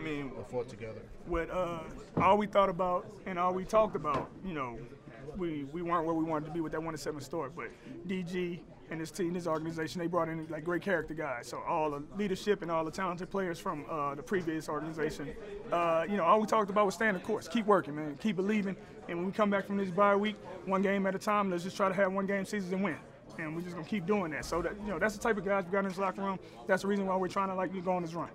mean, or fought together. What uh, all we thought about and all we talked about, you know, we we weren't where we wanted to be with that one to seven start. But DG and his team, his organization, they brought in like great character guys. So all the leadership and all the talented players from uh, the previous organization, uh, you know, all we talked about was staying the course, keep working, man, keep believing. And when we come back from this bye week, one game at a time, let's just try to have one game seasons and win. And we're just gonna keep doing that. So that you know, that's the type of guys we got in this locker room. That's the reason why we're trying to like go on this run.